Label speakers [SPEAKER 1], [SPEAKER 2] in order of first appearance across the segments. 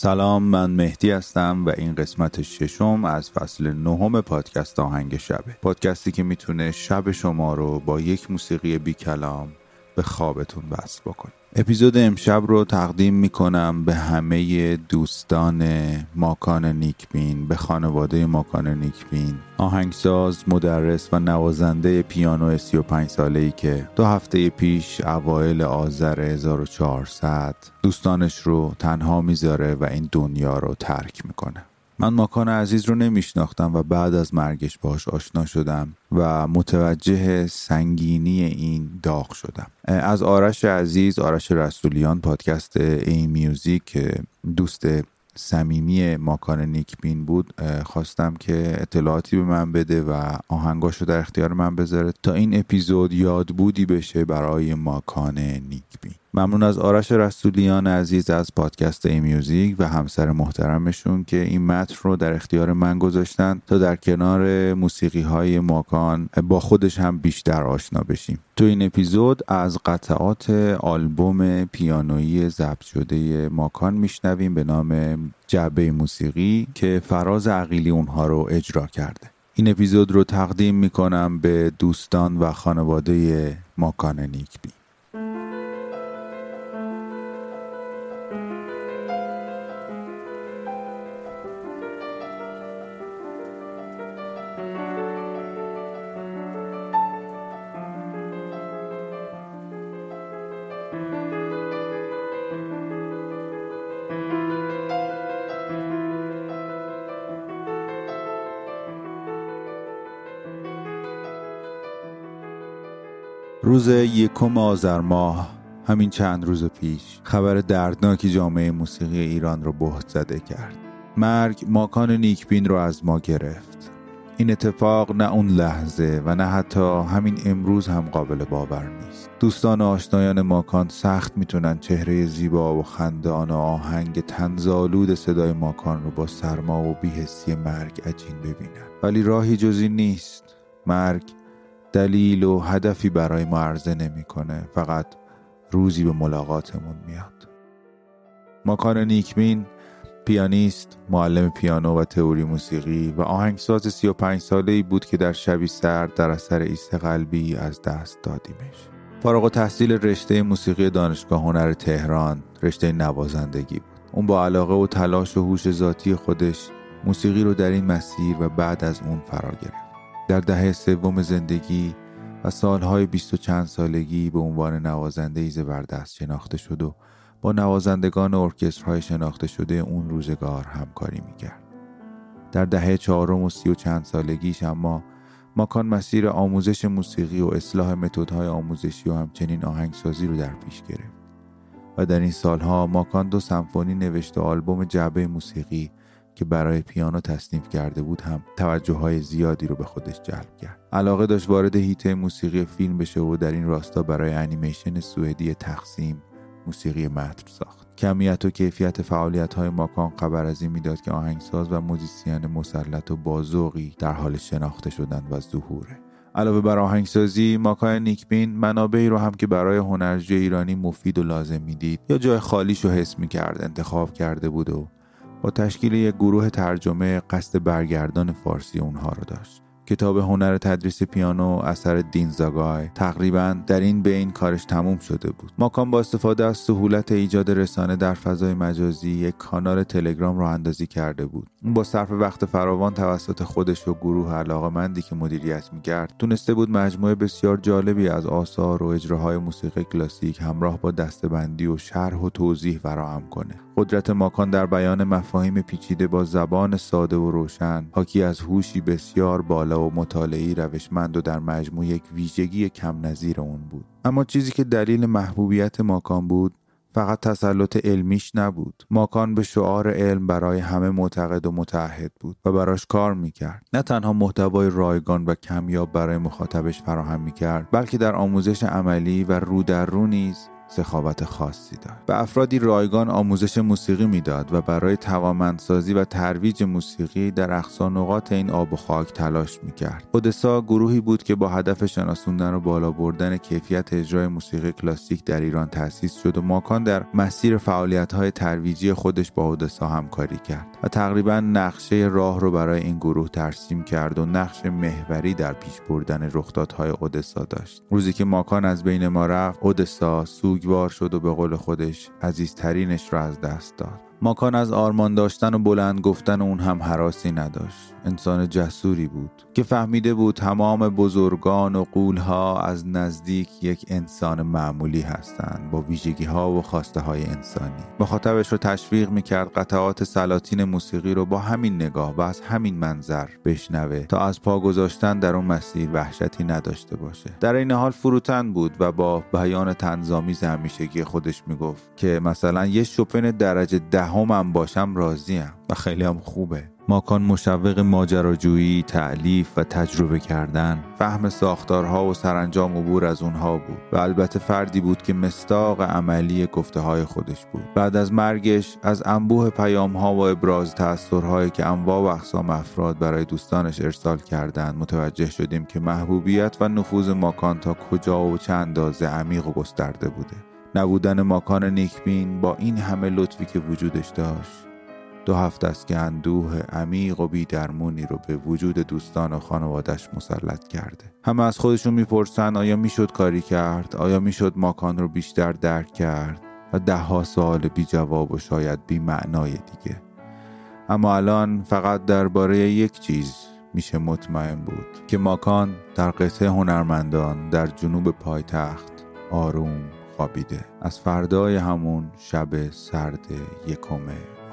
[SPEAKER 1] سلام من مهدی هستم و این قسمت ششم از فصل نهم پادکست آهنگ شبه. پادکستی که می‌تونه شب شما رو با یک موسیقی بی کلام به خوابتون وصل بکنه. اپیزود امشب رو تقدیم می‌کنم به همه دوستان ماکان نیکبین به خانواده ماکان نیکبین. آهنگساز مدرس و نوازنده پیانو 35 ساله ای که دو هفته پیش اوایل آذر 1400 دوستانش رو تنها می‌ذاره و این دنیا رو ترک می‌کنه. من ماکان عزیز رو نمیشناختم و بعد از مرگش باهاش آشنا شدم و متوجه سنگینی این داغ شدم. از آرش عزیز آرش رسولیان پادکست ای میوزیک دوست صمیمی ماکان نیکبین بود خواستم که اطلاعاتی به من بده و آهنگاشو در اختیار من بذاره تا این اپیزود یادبودی بشه برای ماکان نیکبین. ممنون از آرش رسولیان عزیز از پادکست ای میوزیک و همسر محترمشون که این متن رو در اختیار من گذاشتن تا در کنار موسیقی های ماکان با خودش هم بیشتر آشنا بشیم. تو این اپیزود از قطعات آلبوم پیانویی ضبط شده ماکان میشنویم به نام جعبه موسیقی که فراز عقیلی اونها رو اجرا کرده. این اپیزود رو تقدیم می‌کنم به دوستان و خانواده ماکان نیکبی. روز یکم آذر ماه همین چند روز پیش خبر دردناکی جامعه موسیقی ایران رو بهت زده کرد. مرگ ماکان نیکبین رو از ما گرفت. این اتفاق نه اون لحظه و نه حتی همین امروز هم قابل باور نیست. دوستان و آشنایان ماکان سخت می‌تونن چهره زیبا و خندان و آهنگ تنزالود صدای ماکان رو با سرما و بیهستی مرگ عجین ببینن. ولی راهی جزی نیست. مرگ دلیل و هدفی برای ما عرضه نمی‌کنه فقط روزی به ملاقاتمون میاد ماکان نیکمین پیانیست، معلم پیانو و تئوری موسیقی و آهنگساز 35 ساله ای بود که در شبی سرد در اثر ایست قلبی از دست دادیمش. فارغ و تحصیل رشته موسیقی دانشگاه هنر تهران، رشته نوازندگی بود. اون با علاقه و تلاش و هوش ذاتی خودش موسیقی رو در این مسیر و بعد از اون فرا گرفت. در دهه سوم زندگی و سالهای بیست و چند سالگی به عنوان نوازنده زبردست شناخته شد و با نوازندگان ارکسترهای شناخته شده اون روزگار همکاری می‌کرد. در دهه چهارم و سی و چند سالگیش اما ماکان مسیر آموزش موسیقی و اصلاح متدهای آموزشی و همچنین آهنگسازی رو در پیش گرفت و در این سالها ماکان دو سمفونی نوشت و آلبوم جعبه موسیقی که برای پیانو تصنیف کرده بود هم توجه های زیادی رو به خودش جلب کرد. علاقه داشت وارد هیته موسیقی فیلم بشه و در این راستا برای انیمیشن سوئدی تقسیم موسیقی متن ساخت. کمیت و کیفیت فعالیت های ماکان خبر از این می‌داد که آهنگساز و موزیسین مسلط و بازوقی در حال شناخته شدن و ظهوره. علاوه بر آهنگسازی ماکان نیکبین منابعی رو هم که برای هنرجوی ایرانی مفید و لازم می‌دید یا جای خالیش رو حس می‌کرد انتخاب کرده بود و با تشکیل یک گروه ترجمه قصد برگردان فارسی اونها رو داشت. کتاب هنر تدریس پیانو اثر دین زاگای تقریبا در این بین کارش تموم شده بود. ماکان با استفاده از سهولت ایجاد رسانه در فضای مجازی یک کانال تلگرام راه اندازی کرده بود. با صرف وقت فراوان توسط خودش و گروه علاقه مندی که مدیریت می‌کرد تونسته بود مجموعه بسیار جالبی از آثار و اجراهای موسیقی کلاسیک همراه با دستبندی و شرح و توضیح فراهم کنه. قدرت ماکان در بیان مفاهیم پیچیده با زبان ساده و روشن حاکی از هوشی بسیار بالا و مطالعی روشمند و در مجموع یک ویژگی کم نظیر اون بود. اما چیزی که دلیل محبوبیت ماکان بود فقط تسلط علمیش نبود. ماکان به شعار علم برای همه معتقد و متعهد بود و براش کار می‌کرد. نه تنها محتوای رایگان و کمیاب برای مخاطبش فراهم می‌کرد بلکه در آموزش عملی و رو در رو نیز سخاوت خاصی داد به افرادی رایگان آموزش موسیقی می‌داد و برای توامندسازی و ترویج موسیقی در اقصا نقاط این آب و خاک تلاش می‌کرد. اودسا گروهی بود که با هدف شناسوندن و بالا بردن کیفیت اجرای موسیقی کلاسیک در ایران تأسیس شد و ماکان در مسیر فعالیت های ترویجی خودش با اودسا همکاری کرد و تقریبا نقشه راه رو برای این گروه ترسیم کرد و نقش محوری در پیش بردن رخدادهای اودسا داشت. روزی که ماکان از بین ما رفت اودسا سوگوار شد و به قول خودش عزیزترینش را از دست داد. ماکان از آرمان داشتن و بلند گفتن اون هم حراسی نداشت. انسان جسوری بود که فهمیده بود تمام بزرگان و قولها از نزدیک یک انسان معمولی هستند با ویژگی ها و خواسته های انسانی. مخاطبش رو تشویق می‌کرد قطعات سلاطین موسیقی رو با همین نگاه و از همین منظر بشنوه تا از پا گذاشتن در اون مسیر وحشتی نداشته باشه. در این حال فروتن بود و با بیان تنظامیز همیشگی خودش می‌گفت که مثلا یه شوپن درجه دهمم باشم راضیم و خیلی هم خوبه ماکان مشوق ماجراجویی، تعلیف و تجربه کردن، فهم ساختارها و سرانجام عبور از اونها بود و البته فردی بود که مستاق عملی گفته های خودش بود. بعد از مرگش از انبوه پیام ها و ابراز تأثیرهایی که انواع و اقسام افراد برای دوستانش ارسال کردند متوجه شدیم که محبوبیت و نفوذ ماکان تا کجا و چه اندازه عمیق و گسترده بوده. نبودن ماکان نیکبین با این همه لطفی که وجودش داشت. دو هفته است که اندوه عمیق و بیدرمونی رو به وجود دوستان و خانوادش مسلط کرده. همه از خودشون می‌پرسن آیا می‌شد کاری کرد؟ آیا می‌شد ماکان رو بیشتر درک کرد؟ و ده ها سوال بی جواب و شاید بی معنای دیگه. اما الان فقط درباره یک چیز میشه مطمئن بود که ماکان در قطعه هنرمندان در جنوب پایتخت آروم خوابیده. از فردای همون شب سرد یکم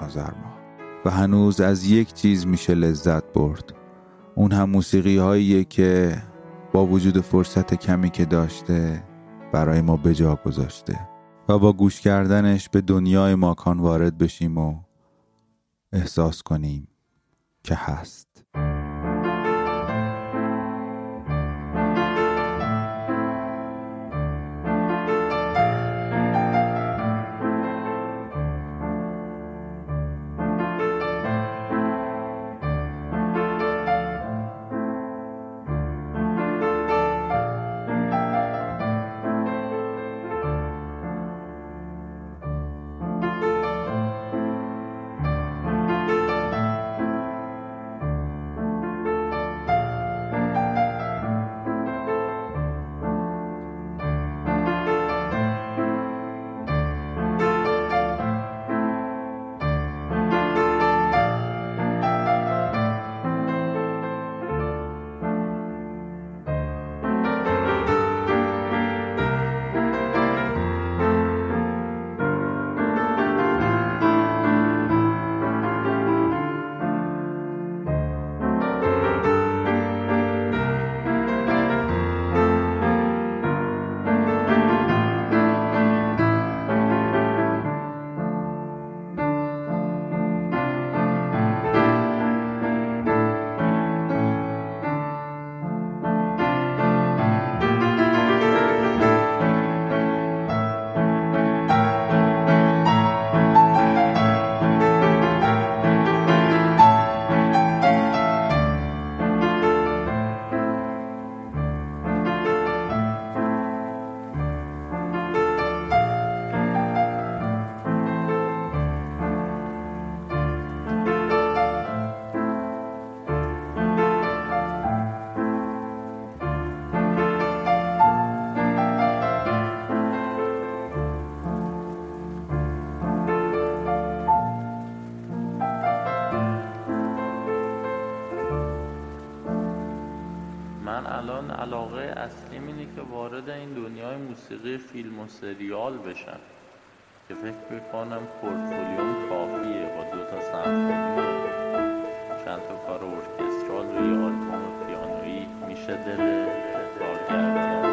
[SPEAKER 1] آذر ماه. و هنوز از یک چیز میشه لذت برد. اون هم موسیقی هاییه که با وجود فرصت کمی که داشته برای ما به جا گذاشته. و با گوش کردنش به دنیای ماکان وارد بشیم و احساس کنیم که هست.
[SPEAKER 2] موسیقی فیلم و سریال بشم. که فکر می‌کنم پورتفولیوم کافیه با دو تا سمفونی و چند تا کار ارکسترال یه آلبوم پیانویی. میشه دل کار کردن